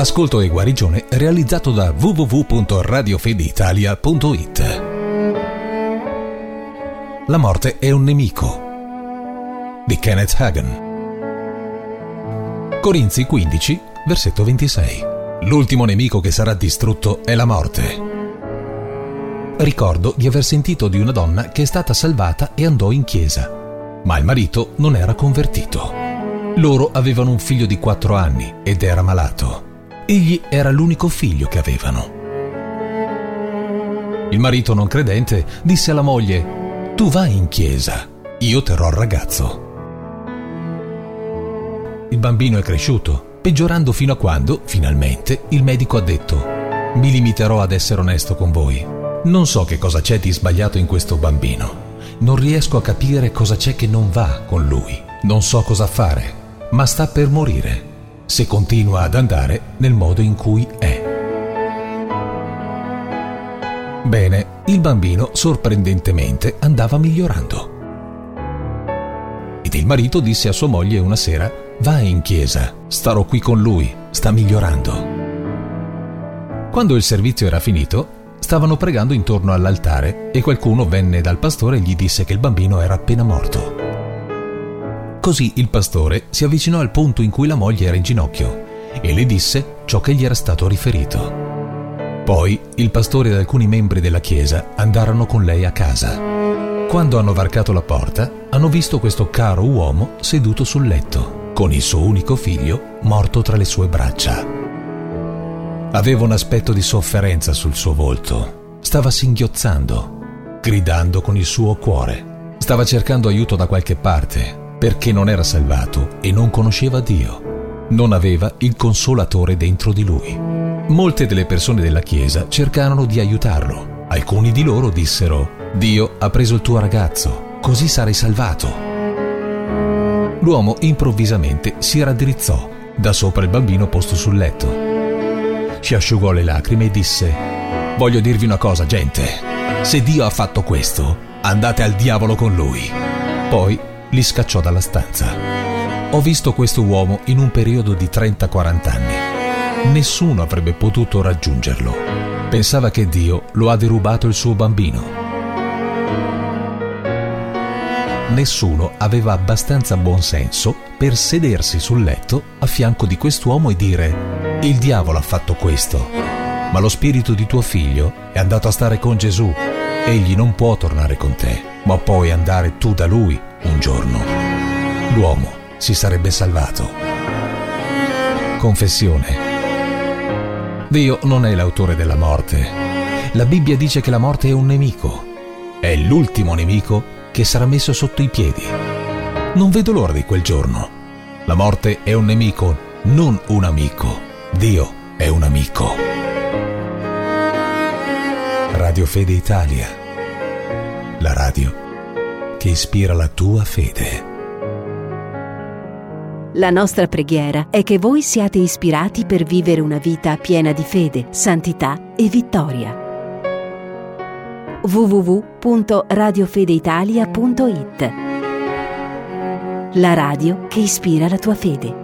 Ascolto e guarigione realizzato da www.radiofedeitalia.it. La morte è un nemico di Kenneth Hagen. Corinzi 15, versetto 26. L'ultimo nemico che sarà distrutto è la morte. Ricordo di aver sentito di una donna che è stata salvata e andò in chiesa, ma il marito non era convertito. Loro avevano un figlio di quattro anni ed era malato. Egli era l'unico figlio che avevano. Il marito non credente disse alla moglie, Tu vai in chiesa, io terrò il ragazzo. Il bambino è cresciuto, peggiorando fino a quando, finalmente, il medico ha detto, Mi limiterò ad essere onesto con voi. Non so che cosa c'è di sbagliato in questo bambino. Non riesco a capire cosa c'è che non va con lui. Non so cosa fare, ma sta per morire se continua ad andare nel modo in cui è. Bene, il bambino sorprendentemente andava migliorando. Ed il marito disse a sua moglie una sera, vai in chiesa, starò qui con lui, sta migliorando. Quando il servizio era finito, stavano pregando intorno all'altare e qualcuno venne dal pastore e gli disse che il bambino era appena morto. Così il pastore si avvicinò al punto in cui la moglie era in ginocchio e le disse ciò che gli era stato riferito. Poi il pastore ed alcuni membri della chiesa andarono con lei a casa. Quando hanno varcato la porta, hanno visto questo caro uomo seduto sul letto, con il suo unico figlio morto tra le sue braccia. Aveva un aspetto di sofferenza sul suo volto. Stava singhiozzando, gridando con il suo cuore. Stava cercando aiuto da qualche parte, perché non era salvato e non conosceva Dio. Non aveva il consolatore dentro di lui. Molte delle persone della Chiesa cercarono di aiutarlo. Alcuni di loro dissero, Dio ha preso il tuo ragazzo, così sarai salvato. L'uomo improvvisamente si raddrizzò da sopra il bambino posto sul letto. Si asciugò le lacrime e disse, Voglio dirvi una cosa, gente. Se Dio ha fatto questo, andate al diavolo con lui. Poi li scacciò dalla stanza. Ho visto questo uomo in un periodo di 30-40 anni. Nessuno avrebbe potuto raggiungerlo. Pensava che Dio lo ha derubato il suo bambino. Nessuno aveva abbastanza buon senso per sedersi sul letto a fianco di quest'uomo e dire il diavolo ha fatto questo, ma lo spirito di tuo figlio è andato a stare con Gesù. Egli non può tornare con te, ma puoi andare tu da lui un giorno l'uomo si sarebbe salvato. Confessione. Dio non è l'autore della morte. La Bibbia dice che la morte è un nemico. È l'ultimo nemico che sarà messo sotto i piedi. Non vedo l'ora di quel giorno. La morte è un nemico, non un amico. Dio è un amico. Radio Fede Italia. La radio che ispira la tua fede. La nostra preghiera è che voi siate ispirati per vivere una vita piena di fede, santità e vittoria. www.radiofedeitalia.it La radio che ispira la tua fede.